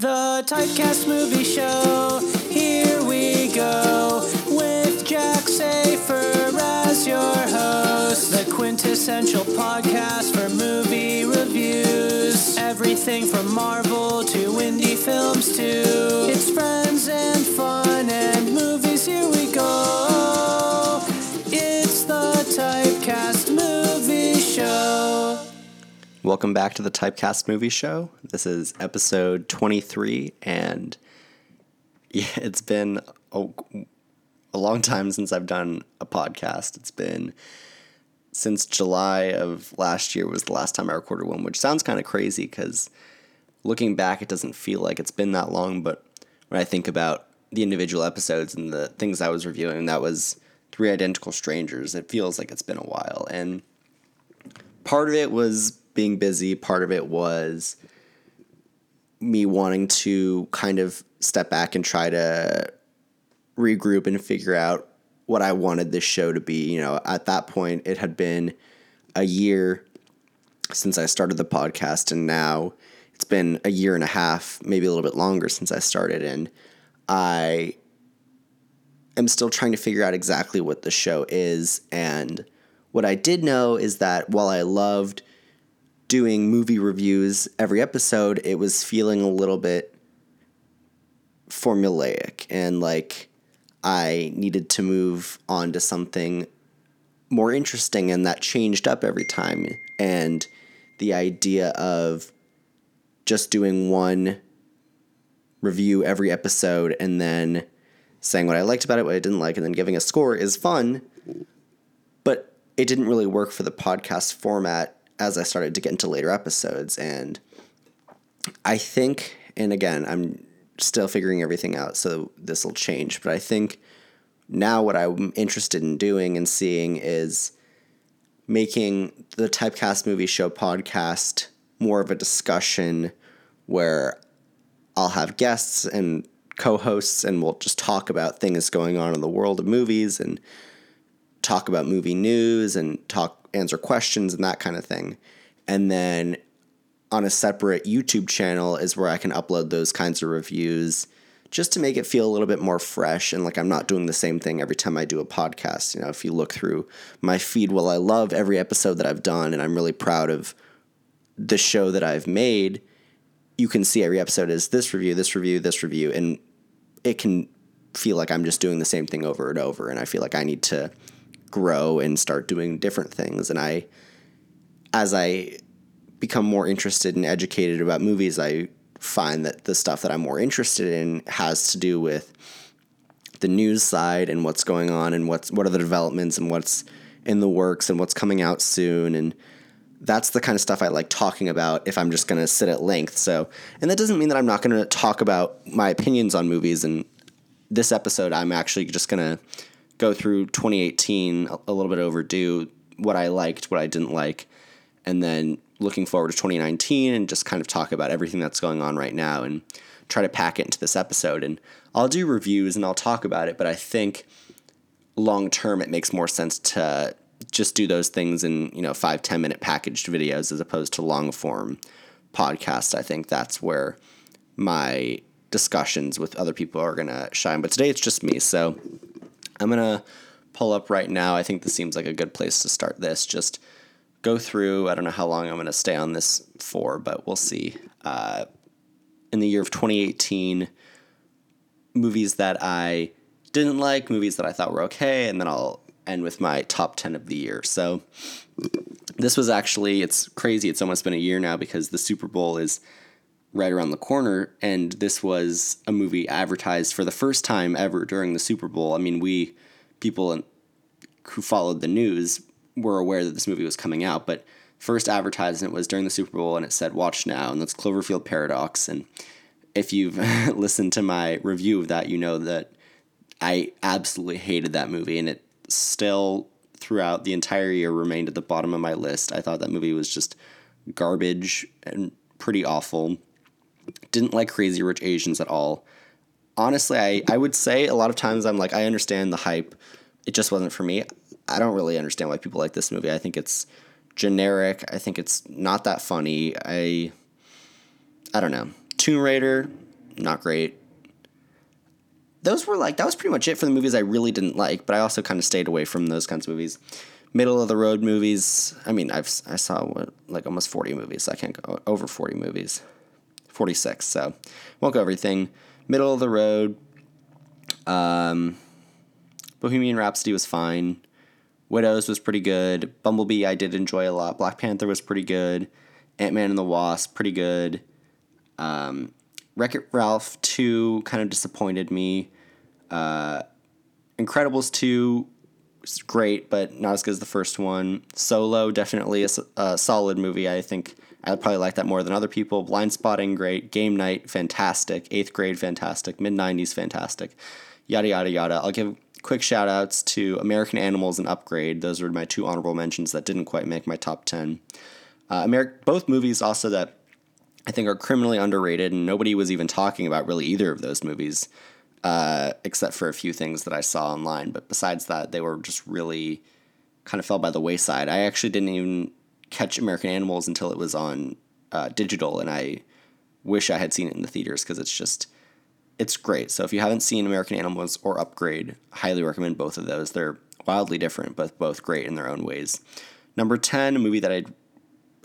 The Typecast Movie Show. Here we go with Jack Safir as your host. The quintessential podcast for movie reviews. Everything from Marvel to indie films to it's friends and fun and movies. Here Welcome back to the Typecast Movie Show. This is episode 23, and yeah, it's been a, a long time since I've done a podcast. It's been since July of last year was the last time I recorded one, which sounds kind of crazy because looking back, it doesn't feel like it's been that long. But when I think about the individual episodes and the things I was reviewing, that was Three Identical Strangers, it feels like it's been a while. And part of it was being busy, part of it was me wanting to kind of step back and try to regroup and figure out what I wanted this show to be. You know, at that point, it had been a year since I started the podcast, and now it's been a year and a half, maybe a little bit longer since I started. And I am still trying to figure out exactly what the show is. And what I did know is that while I loved doing movie reviews every episode, it was feeling a little bit formulaic and like I needed to move on to something more interesting and that changed up every time. And the idea of just doing one review every episode and then saying what I liked about it, what I didn't like, and then giving a score is fun. But it didn't really work for the podcast format as I started to get into later episodes. And I think, and again, I'm still figuring everything out, so this will change. But I think now what I'm interested in doing and seeing is making the Typecast Movie Show podcast more of a discussion where I'll have guests and co-hosts and we'll just talk about things going on in the world of movies and talk about movie news and talk answer questions and that kind of thing. And then on a separate YouTube channel is where I can upload those kinds of reviews just to make it feel a little bit more fresh and like I'm not doing the same thing every time I do a podcast. You know, if you look through my feed, well, I love every episode that I've done and I'm really proud of the show that I've made. You can see every episode is this review, this review, this review, and it can feel like I'm just doing the same thing over and over. And I feel like I need to grow and start doing different things. And I, as I become more interested and educated about movies, I find that the stuff that I'm more interested in has to do with the news side and what's going on and what's what are the developments and what's in the works and what's coming out soon and that's the kind of stuff I like talking about if I'm just going to sit at length. So, and that doesn't mean that I'm not going to talk about my opinions on movies and this episode I'm actually just going to go through 2018 a little bit overdue, what I liked, what I didn't like, and then looking forward to 2019 and just kind of talk about everything that's going on right now and try to pack it into this episode. And I'll do reviews and I'll talk about it, but I think long term it makes more sense to just do those things in, you know, five ten minute packaged videos as opposed to long form podcasts. I think that's where my discussions with other people are going to shine. But today it's just me. So I'm going to pull up right now. I think this seems like a good place to start this. Just go through, I don't know how long I'm going to stay on this for, but we'll see. Uh, in the year of 2018, movies that I didn't like, movies that I thought were okay, and then I'll end with my top 10 of the year. So this was actually, it's crazy. It's almost been a year now because the Super Bowl is right around the corner. And this was a movie advertised for the first time ever during the Super Bowl. I mean, we, people who followed the news, were aware that this movie was coming out, but first advertisement was during the Super Bowl and it said watch now and that's Cloverfield Paradox and if you've listened to my review of that you know that I absolutely hated that movie and it still throughout the entire year remained at the bottom of my list. I thought that movie was just garbage and pretty awful. Didn't like Crazy Rich Asians at all. Honestly, I, I would say a lot of times I'm like, I understand the hype. It just wasn't for me. I don't really understand why people like this movie. I think it's generic. I think it's not that funny. I I don't know. Tomb Raider, not great. Those were like that was pretty much it for the movies I really didn't like, but I also kind of stayed away from those kinds of movies. Middle of the road movies. I mean, I've I saw what, like almost forty movies. I can't go over forty movies, 46. So won't go everything. Middle of the road. Um, Bohemian Rhapsody was fine. Widows was pretty good. Bumblebee I did enjoy a lot. Black Panther was pretty good. Ant Man and the Wasp pretty good. Um, Wreck It Ralph 2 kind of disappointed me. Uh, Incredibles 2 Great, but not as good as the first one. Solo, definitely a, a solid movie. I think I would probably like that more than other people. Blind Spotting, great. Game Night, fantastic. Eighth Grade, fantastic. Mid 90s, fantastic. Yada, yada, yada. I'll give quick shout outs to American Animals and Upgrade. Those were my two honorable mentions that didn't quite make my top 10. Uh, Ameri- both movies also that I think are criminally underrated, and nobody was even talking about really either of those movies uh, except for a few things that I saw online. But besides that, they were just really kind of fell by the wayside. I actually didn't even catch American Animals until it was on uh, digital, and I wish I had seen it in the theaters because it's just it's great. So if you haven't seen American Animals or Upgrade, highly recommend both of those. They're wildly different, but both great in their own ways. Number 10, a movie that I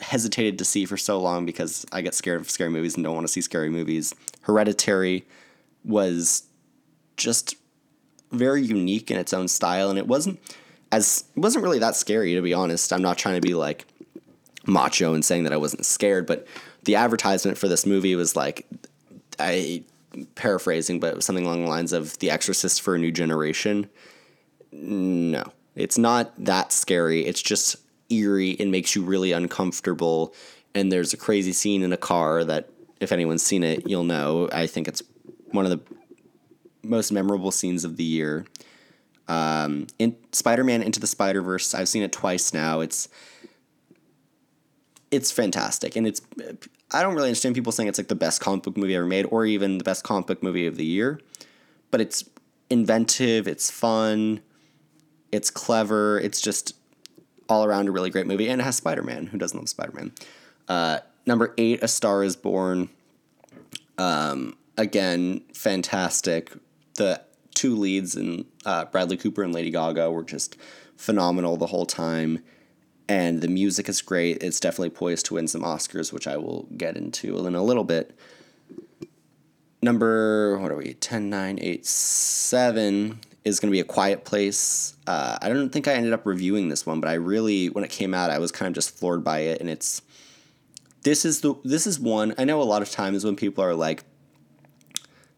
hesitated to see for so long because I get scared of scary movies and don't want to see scary movies. Hereditary was just very unique in its own style and it wasn't as it wasn't really that scary to be honest. I'm not trying to be like macho and saying that I wasn't scared, but the advertisement for this movie was like I paraphrasing, but something along the lines of The Exorcist for a New Generation. No, it's not that scary. It's just eerie and makes you really uncomfortable. And there's a crazy scene in a car that, if anyone's seen it, you'll know. I think it's one of the most memorable scenes of the year. Um, in Spider-Man Into the Spider-Verse, I've seen it twice now. It's it's fantastic, and it's I don't really understand people saying it's like the best comic book movie ever made, or even the best comic book movie of the year. But it's inventive, it's fun, it's clever, it's just all around a really great movie, and it has Spider Man. Who doesn't love Spider Man? Uh, number eight, A Star Is Born. Um, again, fantastic. The two leads and uh, Bradley Cooper and Lady Gaga were just phenomenal the whole time and the music is great. It's definitely poised to win some Oscars, which I will get into in a little bit. Number, what are we, 10, 9, 8, 7 is going to be A Quiet Place. Uh, I don't think I ended up reviewing this one, but I really, when it came out, I was kind of just floored by it. And it's, this is the, this is one, I know a lot of times when people are like,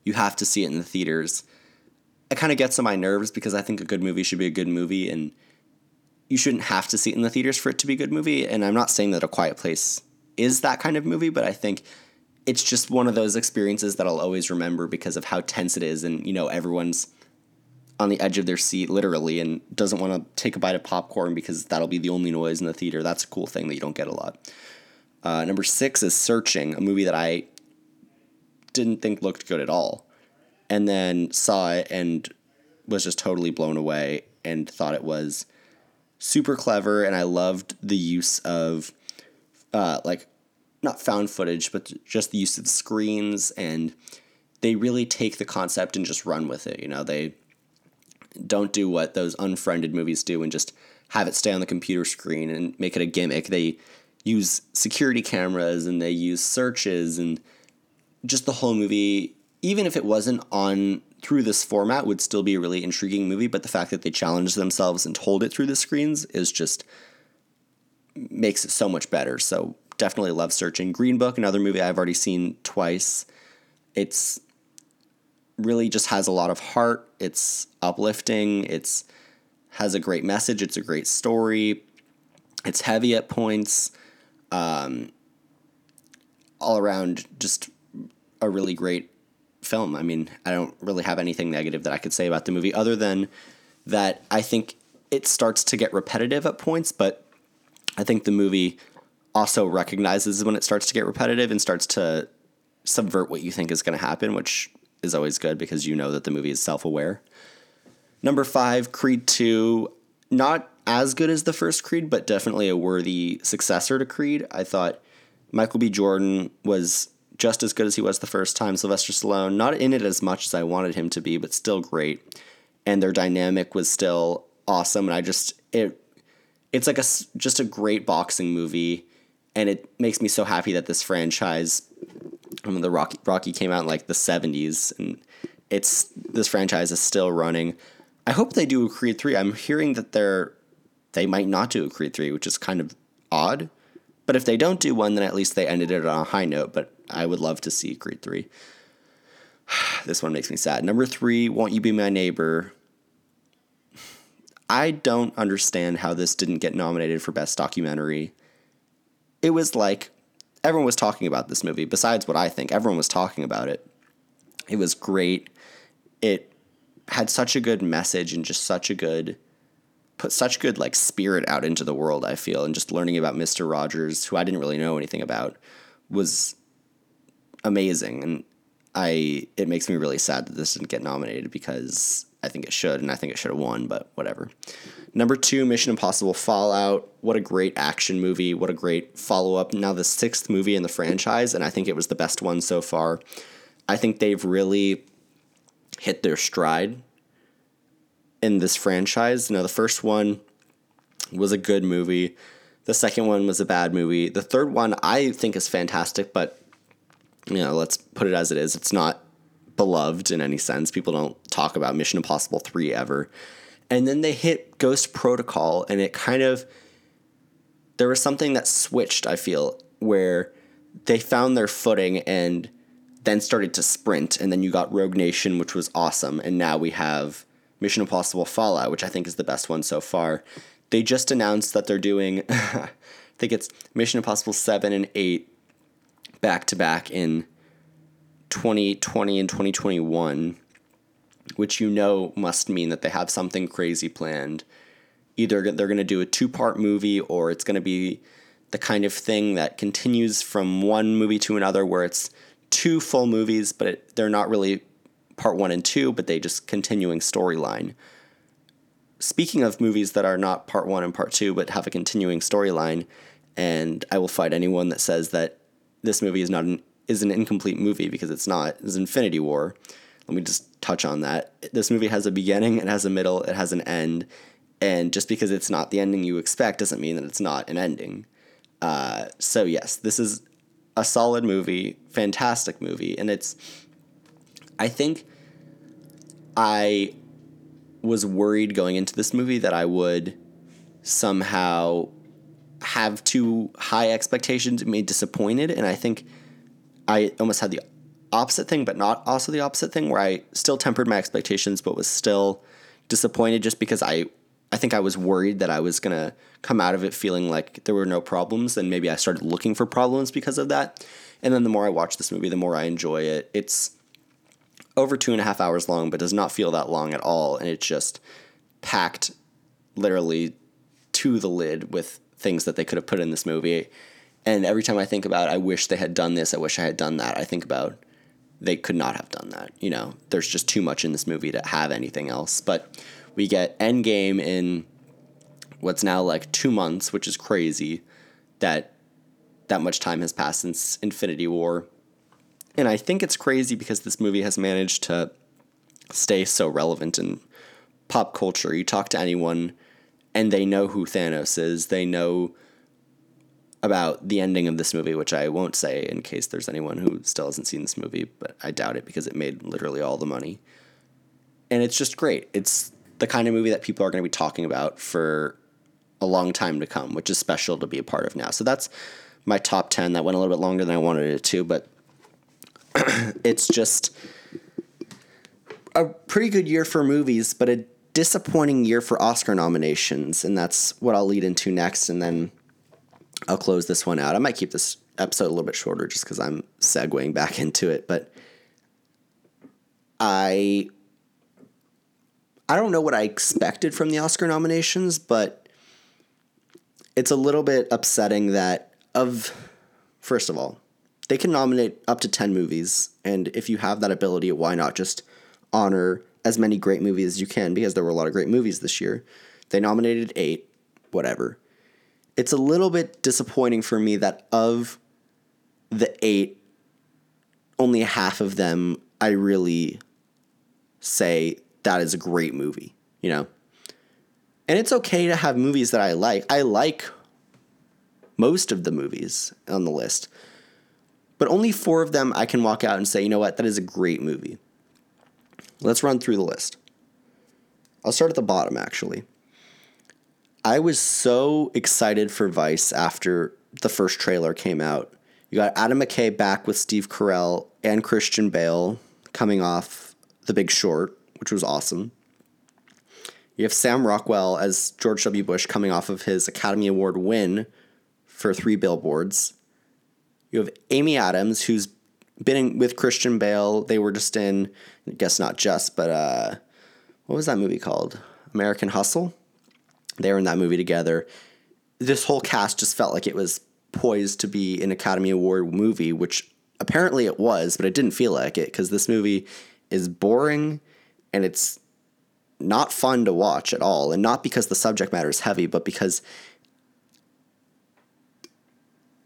you have to see it in the theaters. It kind of gets on my nerves because I think a good movie should be a good movie. And you shouldn't have to see it in the theaters for it to be a good movie. And I'm not saying that A Quiet Place is that kind of movie, but I think it's just one of those experiences that I'll always remember because of how tense it is. And, you know, everyone's on the edge of their seat, literally, and doesn't want to take a bite of popcorn because that'll be the only noise in the theater. That's a cool thing that you don't get a lot. Uh, number six is Searching, a movie that I didn't think looked good at all. And then saw it and was just totally blown away and thought it was super clever, and I loved the use of uh, like not found footage, but just the use of screens, and they really take the concept and just run with it. You know, they don't do what those unfriended movies do and just have it stay on the computer screen and make it a gimmick. They use security cameras and they use searches and just the whole movie even if it wasn't on through this format would still be a really intriguing movie, but the fact that they challenged themselves and told it through the screens is just makes it so much better. So definitely love searching. Green Book, another movie I've already seen twice. It's really just has a lot of heart. It's uplifting. It's has a great message. It's a great story. It's heavy at points. Um, all around, just a really great film. I mean, I don't really have anything negative that I could say about the movie other than that I think it starts to get repetitive at points, but I think the movie also recognizes when it starts to get repetitive and starts to subvert what you think is going to happen, which is always good because you know that the movie is self aware. Number five, Creed 2. Not as good as the first Creed, but definitely a worthy successor to Creed. I thought Michael B. Jordan was just as good as he was the first time. Sylvester Stallone, not in it as much as I wanted him to be, but still great. And their dynamic was still awesome. And I just it it's like a just a great boxing movie, and it makes me so happy that this franchise, I mean, the Rocky Rocky came out in like the seventies, and it's this franchise is still running. I hope they do a Creed three. I'm hearing that they're they might not do a Creed three, which is kind of odd. But if they don't do one, then at least they ended it on a high note. But I would love to see Creed 3. this one makes me sad. Number three, Won't You Be My Neighbor? I don't understand how this didn't get nominated for Best Documentary. It was like everyone was talking about this movie, besides what I think, everyone was talking about it. It was great. It had such a good message and just such a good put such good like spirit out into the world i feel and just learning about mr rogers who i didn't really know anything about was amazing and i it makes me really sad that this didn't get nominated because i think it should and i think it should have won but whatever number two mission impossible fallout what a great action movie what a great follow-up now the sixth movie in the franchise and i think it was the best one so far i think they've really hit their stride in this franchise. Now the first one was a good movie. The second one was a bad movie. The third one I think is fantastic, but you know, let's put it as it is. It's not beloved in any sense. People don't talk about Mission Impossible 3 ever. And then they hit Ghost Protocol and it kind of there was something that switched, I feel, where they found their footing and then started to sprint and then you got Rogue Nation which was awesome and now we have Mission Impossible Fallout, which I think is the best one so far. They just announced that they're doing, I think it's Mission Impossible 7 and 8 back to back in 2020 and 2021, which you know must mean that they have something crazy planned. Either they're going to do a two part movie or it's going to be the kind of thing that continues from one movie to another where it's two full movies, but it, they're not really part one and two, but they just continuing storyline. Speaking of movies that are not part one and part two, but have a continuing storyline, and I will fight anyone that says that this movie is not an is an incomplete movie because it's not. Is Infinity War. Let me just touch on that. This movie has a beginning, it has a middle, it has an end, and just because it's not the ending you expect doesn't mean that it's not an ending. Uh, so yes, this is a solid movie, fantastic movie, and it's I think I was worried going into this movie that I would somehow have too high expectations and be disappointed. And I think I almost had the opposite thing, but not also the opposite thing, where I still tempered my expectations, but was still disappointed just because I I think I was worried that I was gonna come out of it feeling like there were no problems, and maybe I started looking for problems because of that. And then the more I watch this movie, the more I enjoy it. It's over two and a half hours long, but does not feel that long at all. And it's just packed literally to the lid with things that they could have put in this movie. And every time I think about, I wish they had done this, I wish I had done that, I think about they could not have done that. You know, there's just too much in this movie to have anything else. But we get Endgame in what's now like two months, which is crazy that that much time has passed since Infinity War. And I think it's crazy because this movie has managed to stay so relevant in pop culture. You talk to anyone and they know who Thanos is. They know about the ending of this movie, which I won't say in case there's anyone who still hasn't seen this movie, but I doubt it because it made literally all the money. And it's just great. It's the kind of movie that people are going to be talking about for a long time to come, which is special to be a part of now. So that's my top 10. That went a little bit longer than I wanted it to, but it's just a pretty good year for movies, but a disappointing year for Oscar nominations. And that's what I'll lead into next. And then I'll close this one out. I might keep this episode a little bit shorter just because I'm segueing back into it. But I. I don't know what I expected from the Oscar nominations, but it's a little bit upsetting that of first of all, they can nominate up to 10 movies. And if you have that ability, why not just honor as many great movies as you can? Because there were a lot of great movies this year. They nominated eight, whatever. It's a little bit disappointing for me that of the eight, only half of them I really say that is a great movie, you know? And it's okay to have movies that I like. I like most of the movies on the list, but only four of them I can walk out and say, you know what, that is a great movie. Let's run through the list. I'll start at the bottom, actually. I was so excited for Vice after the first trailer came out. You got Adam McKay back with Steve Carell and Christian Bale coming off The Big Short, which was awesome. You have Sam Rockwell as George W. Bush coming off of his Academy Award win for Three Billboards. You have Amy Adams, who's been in, with Christian Bale. They were just in, I guess not just, but uh, what was that movie called? American Hustle. They were in that movie together. This whole cast just felt like it was poised to be an Academy Award movie, which apparently it was, but it didn't feel like it because this movie is boring and it's not fun to watch at all. And not because the subject matter is heavy, but because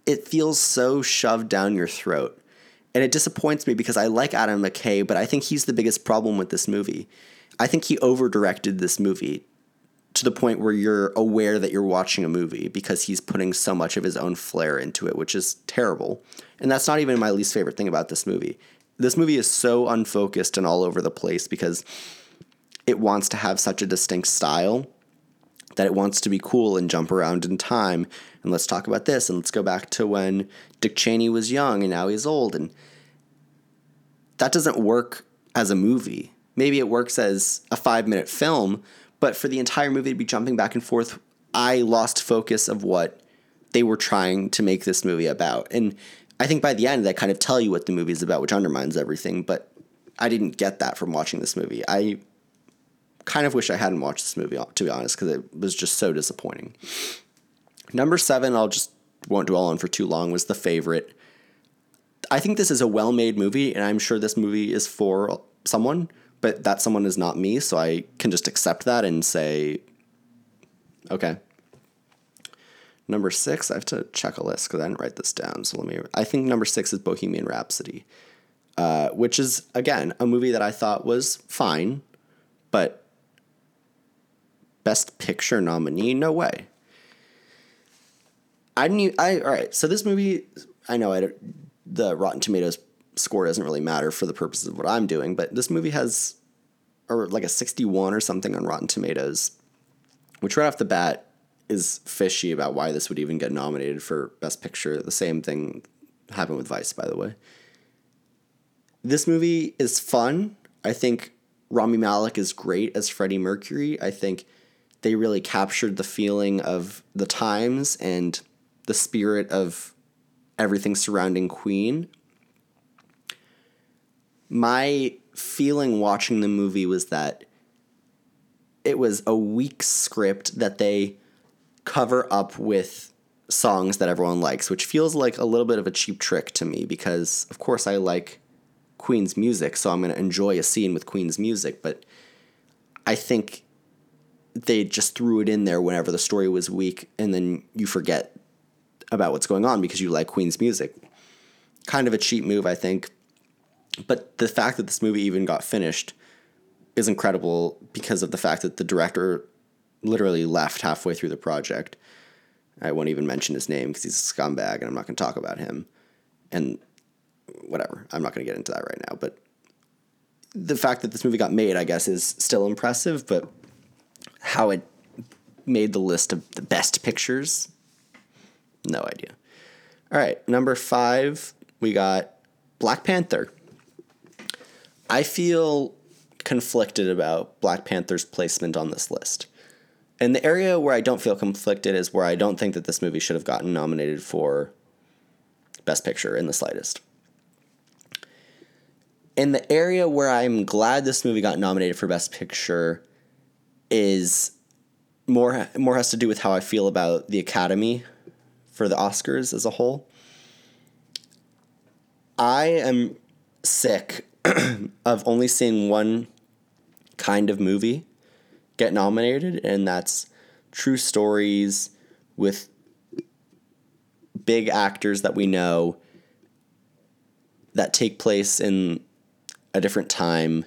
it feels so shoved down your throat. And it disappoints me because I like Adam McKay, but I think he's the biggest problem with this movie. I think he over directed this movie to the point where you're aware that you're watching a movie because he's putting so much of his own flair into it, which is terrible. And that's not even my least favorite thing about this movie. This movie is so unfocused and all over the place because it wants to have such a distinct style that it wants to be cool and jump around in time. And let's talk about this and let's go back to when Dick Cheney was young and now he's old. And that doesn't work as a movie. Maybe it works as a five minute film, but for the entire movie to be jumping back and forth, I lost focus of what they were trying to make this movie about. And I think by the end, they kind of tell you what the movie is about, which undermines everything. But I didn't get that from watching this movie. I kind of wish I hadn't watched this movie, to be honest, because it was just so disappointing. Number seven, I'll just won't dwell on for too long, was The Favorite. I think this is a well made movie, and I'm sure this movie is for someone, but that someone is not me, so I can just accept that and say, okay. Number six, I have to check a list because I didn't write this down. So let me. I think number six is Bohemian Rhapsody, uh, which is again a movie that I thought was fine, but Best Picture nominee? No way. I didn't. Even, I all right. So this movie, I know I the Rotten Tomatoes score doesn't really matter for the purposes of what I'm doing, but this movie has or like a 61 or something on Rotten Tomatoes, which right off the bat is fishy about why this would even get nominated for Best Picture. The same thing happened with Vice, by the way. This movie is fun. I think Rami Malek is great as Freddie Mercury. I think they really captured the feeling of the times and the spirit of everything surrounding Queen. My feeling watching the movie was that it was a weak script that they cover up with songs that everyone likes, which feels like a little bit of a cheap trick to me because, of course, I like Queen's music, so I'm going to enjoy a scene with Queen's music, but I think they just threw it in there whenever the story was weak, and then you forget about what's going on because you like Queen's music. Kind of a cheap move, I think. But the fact that this movie even got finished is incredible because of the fact that the director literally left halfway through the project. I won't even mention his name because he's a scumbag and I'm not going to talk about him. And whatever, I'm not going to get into that right now. But the fact that this movie got made, I guess, is still impressive, but how it made the list of the best pictures, no idea. All right, number five, we got Black Panther. I feel conflicted about Black Panther's placement on this list. And the area where I don't feel conflicted is where I don't think that this movie should have gotten nominated for Best Picture in the slightest. In the area where I'm glad this movie got nominated for Best Picture is more more has to do with how I feel about the Academy for the Oscars as a whole. I am sick of only seeing one kind of movie get nominated, and that's true stories with big actors that we know that take place in a different time.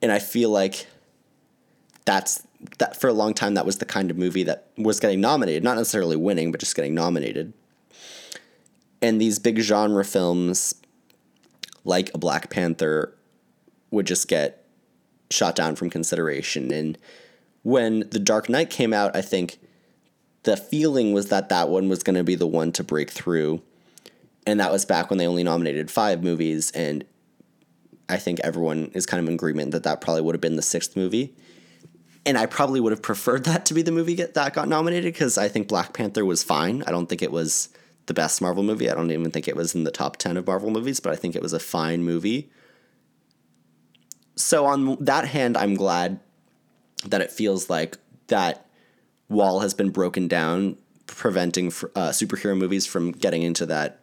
And I feel like that's that for a long time that was the kind of movie that was getting nominated, not necessarily winning, but just getting nominated. And these big genre films like a Black Panther would just get shot down from consideration. And when The Dark Knight came out, I think the feeling was that that one was going to be the one to break through. And that was back when they only nominated five movies. And I think everyone is kind of in agreement that that probably would have been the sixth movie. And I probably would have preferred that to be the movie get, that got nominated because I think Black Panther was fine. I don't think it was the best Marvel movie. I don't even think it was in the top 10 of Marvel movies, but I think it was a fine movie. So, on that hand, I'm glad that it feels like that wall has been broken down, preventing uh, superhero movies from getting into that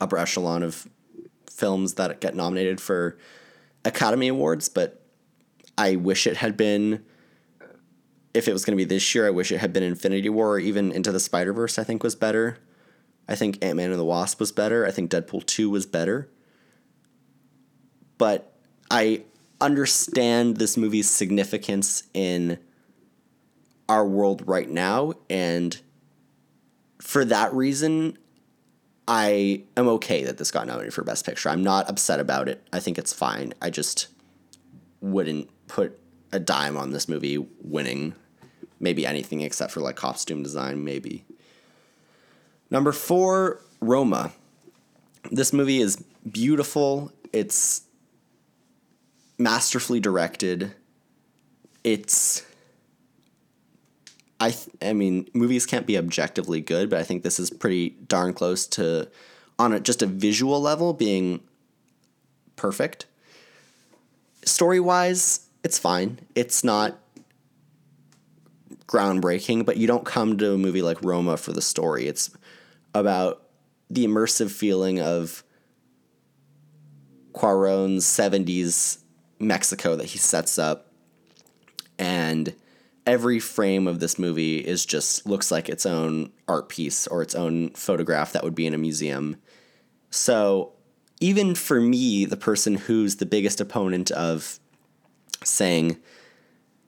upper echelon of films that get nominated for Academy Awards. But I wish it had been if it was going to be this year, I wish it had been Infinity War or even Into the Spider Verse. I think was better. I think Ant Man and the Wasp was better. I think Deadpool 2 was better. But I understand this movie's significance in our world right now. And for that reason, I am okay that this got nominated for Best Picture. I'm not upset about it. I think it's fine. I just wouldn't put a dime on this movie winning maybe anything except for like costume design, maybe. Number four, Roma. This movie is beautiful. It's masterfully directed. It's I th- I mean, movies can't be objectively good, but I think this is pretty darn close to on a, just a visual level being perfect. Story-wise, it's fine. It's not groundbreaking, but you don't come to a movie like Roma for the story. It's about the immersive feeling of Cuarón's 70s Mexico that he sets up. And every frame of this movie is just looks like its own art piece or its own photograph that would be in a museum. So, even for me, the person who's the biggest opponent of saying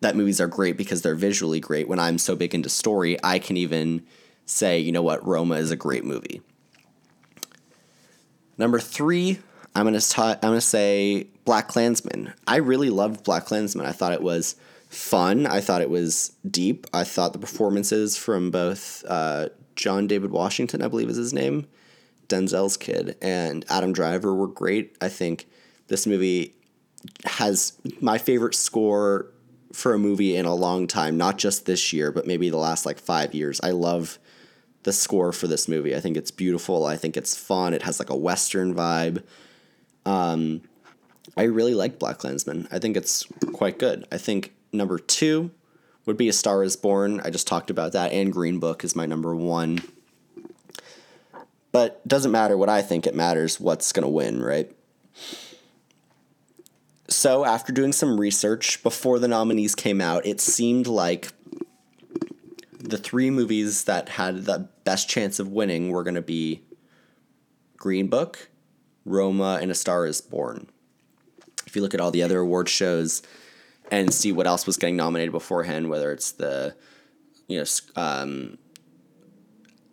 that movies are great because they're visually great, when I'm so big into story, I can even say, you know what, Roma is a great movie. Number three, I'm gonna ta- I'm gonna say BlacKkKlansman. I really loved BlacKkKlansman. I thought it was fun. I thought it was deep. I thought the performances from both uh, John David Washington, I believe is his name, Denzel's kid, and Adam Driver were great. I think this movie has my favorite score for a movie in a long time, not just this year, but maybe the last like five years. I love the score for this movie. I think it's beautiful. I think it's fun. It has like a western vibe. Um, I really like BlacKkKlansman. I think it's quite good. I think number two would be A Star Is Born. I just talked about that, and Green Book is my number one. But doesn't matter what I think. It matters what's gonna win, right? So after doing some research before the nominees came out, it seemed like the three movies that had the best chance of winning were going to be Green Book, Roma, and A Star is Born. If you look at all the other award shows and see what else was getting nominated beforehand, whether it's the you know um,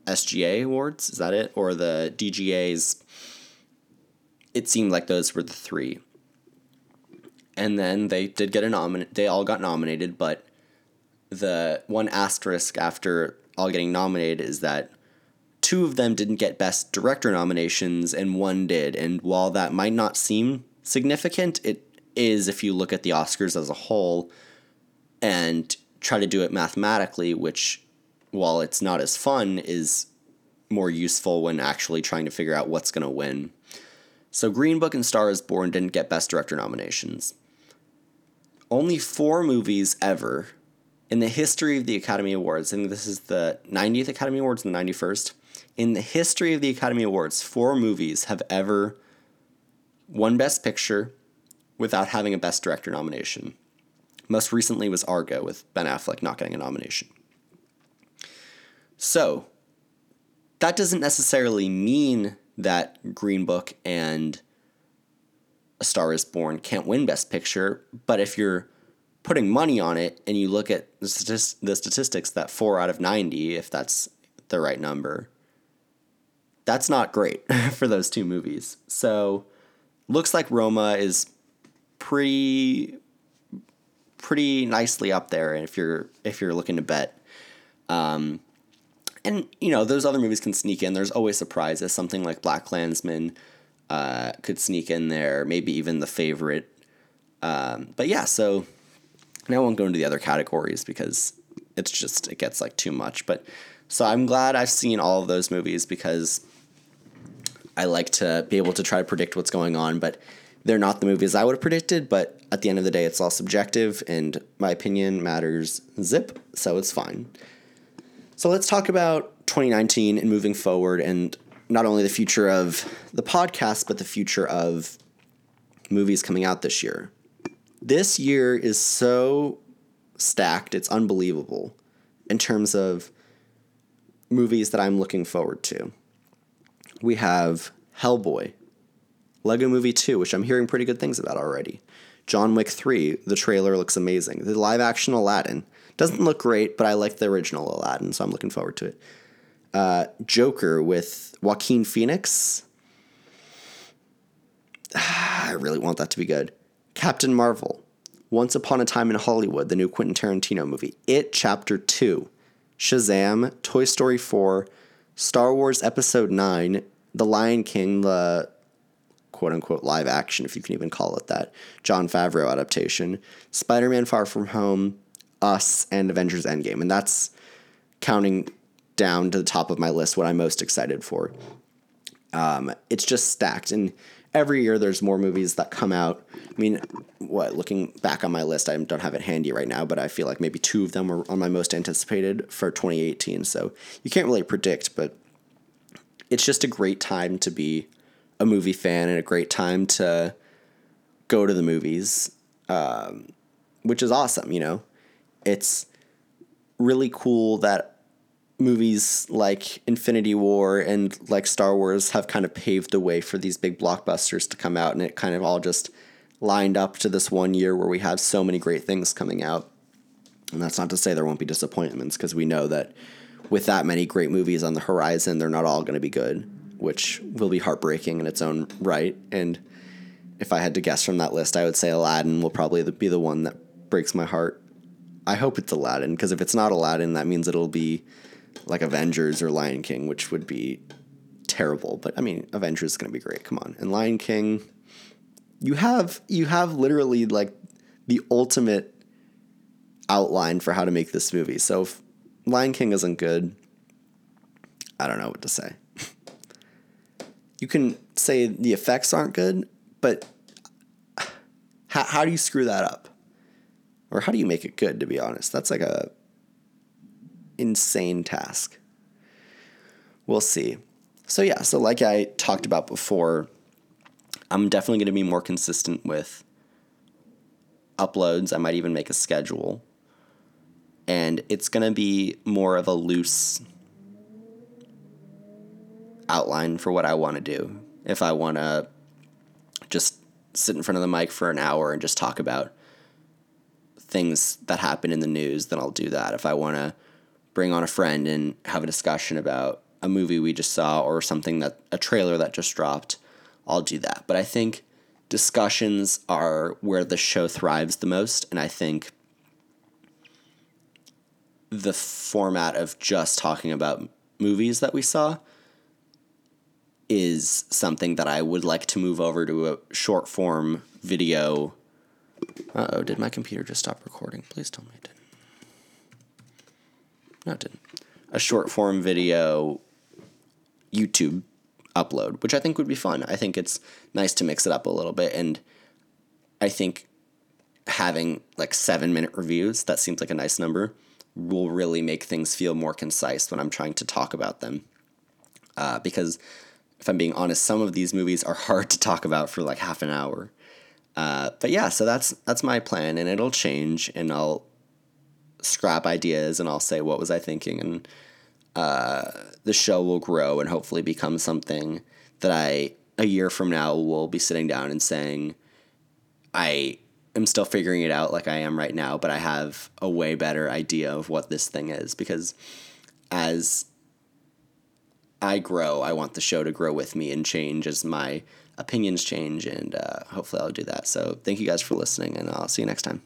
SGA awards, is that it, or the DGAs, it seemed like those were the three. And then they did get a nomin. They all got nominated, but the one asterisk after all getting nominated is that two of them didn't get best director nominations and one did and while that might not seem significant it is if you look at the oscars as a whole and try to do it mathematically which while it's not as fun is more useful when actually trying to figure out what's going to win so green book and star is born didn't get best director nominations only four movies ever in the history of the Academy Awards, and this is the 90th Academy Awards and the 91st, in the history of the Academy Awards, four movies have ever won Best Picture without having a Best Director nomination. Most recently was Argo, with Ben Affleck not getting a nomination. So, that doesn't necessarily mean that Green Book and A Star is Born can't win Best Picture, but if you're putting money on it and you look at the, the statistics that four out of 90, if that's the right number, that's not great for those two movies. So looks like Roma is pretty pretty nicely up there if you're if you're looking to bet. Um, and you know those other movies can sneak in. There's always surprises. Something like BlacKkKlansman uh, could sneak in there. Maybe even the favorite. Um, but yeah, so now I won't go into the other categories because it's just it gets like too much. But so I'm glad I've seen all of those movies because I like to be able to try to predict what's going on, but they're not the movies I would have predicted. But at the end of the day, it's all subjective, and my opinion matters zip, so it's fine. So let's talk about 2019 and moving forward, and not only the future of the podcast, but the future of movies coming out this year. This year is so stacked, it's unbelievable in terms of movies that I'm looking forward to. We have Hellboy, Lego Movie 2, which I'm hearing pretty good things about already. John Wick 3, the trailer looks amazing. The live action Aladdin doesn't look great, but I like the original Aladdin, so I'm looking forward to it. Uh, Joker with Joaquin Phoenix. I really want that to be good. Captain Marvel, Once Upon a Time in Hollywood, the new Quentin Tarantino movie. It Chapter 2, Shazam, Toy Story 4, Star Wars Episode 9, The Lion King, the quote unquote live action, if you can even call it that, Jon Favreau adaptation, Spider Man Far From Home, Us, and Avengers Endgame. And that's counting down to the top of my list what I'm most excited for. Um, it's just stacked. And every year there's more movies that come out. I mean, what, looking back on my list, I don't have it handy right now, but I feel like maybe two of them were on my most anticipated for 2018. So you can't really predict, but it's just a great time to be a movie fan and a great time to go to the movies, um, which is awesome, you know? It's really cool that movies like Infinity War and like Star Wars have kind of paved the way for these big blockbusters to come out, and it kind of all just lined up to this one year where we have so many great things coming out. And that's not to say there won't be disappointments, because we know that with that many great movies on the horizon, they're not all going to be good, which will be heartbreaking in its own right. And if I had to guess from that list, I would say Aladdin will probably be the one that breaks my heart. I hope it's Aladdin, because if it's not Aladdin, that means it'll be like Avengers or Lion King, which would be terrible. But I mean, Avengers is going to be great. Come on, and Lion King, you have you have literally like the ultimate outline for how to make this movie. So if Lion King isn't good, I don't know what to say. you can say the effects aren't good, but how, how do you screw that up? Or how do you make it good, to be honest? That's like a insane task. We'll see. So, yeah, so like I talked about before, I'm definitely going to be more consistent with uploads. I might even make a schedule. And it's going to be more of a loose outline for what I want to do. If I want to just sit in front of the mic for an hour and just talk about things that happen in the news, then I'll do that. If I want to bring on a friend and have a discussion about a movie we just saw or something that a trailer that just dropped, I'll do that. But I think discussions are where the show thrives the most, and I think the format of just talking about movies that we saw is something that I would like to move over to a short form video. Uh oh, did my computer just stop recording? Please tell me it didn't. No, it didn't. A short form video YouTube upload, which I think would be fun. I think it's nice to mix it up a little bit. And I think having like seven minute reviews, that seems like a nice number, will really make things feel more concise when I'm trying to talk about them. Uh, because if I'm being honest, some of these movies are hard to talk about for like half an hour. Uh, but yeah, so that's that's my plan, and it'll change, and I'll scrap ideas, and I'll say what was I thinking, and uh, the show will grow and hopefully become something that I a year from now will be sitting down and saying, I am still figuring it out like I am right now, but I have a way better idea of what this thing is because as I grow, I want the show to grow with me and change as my opinions change, and uh, hopefully I'll do that. So thank you guys for listening, and I'll see you next time.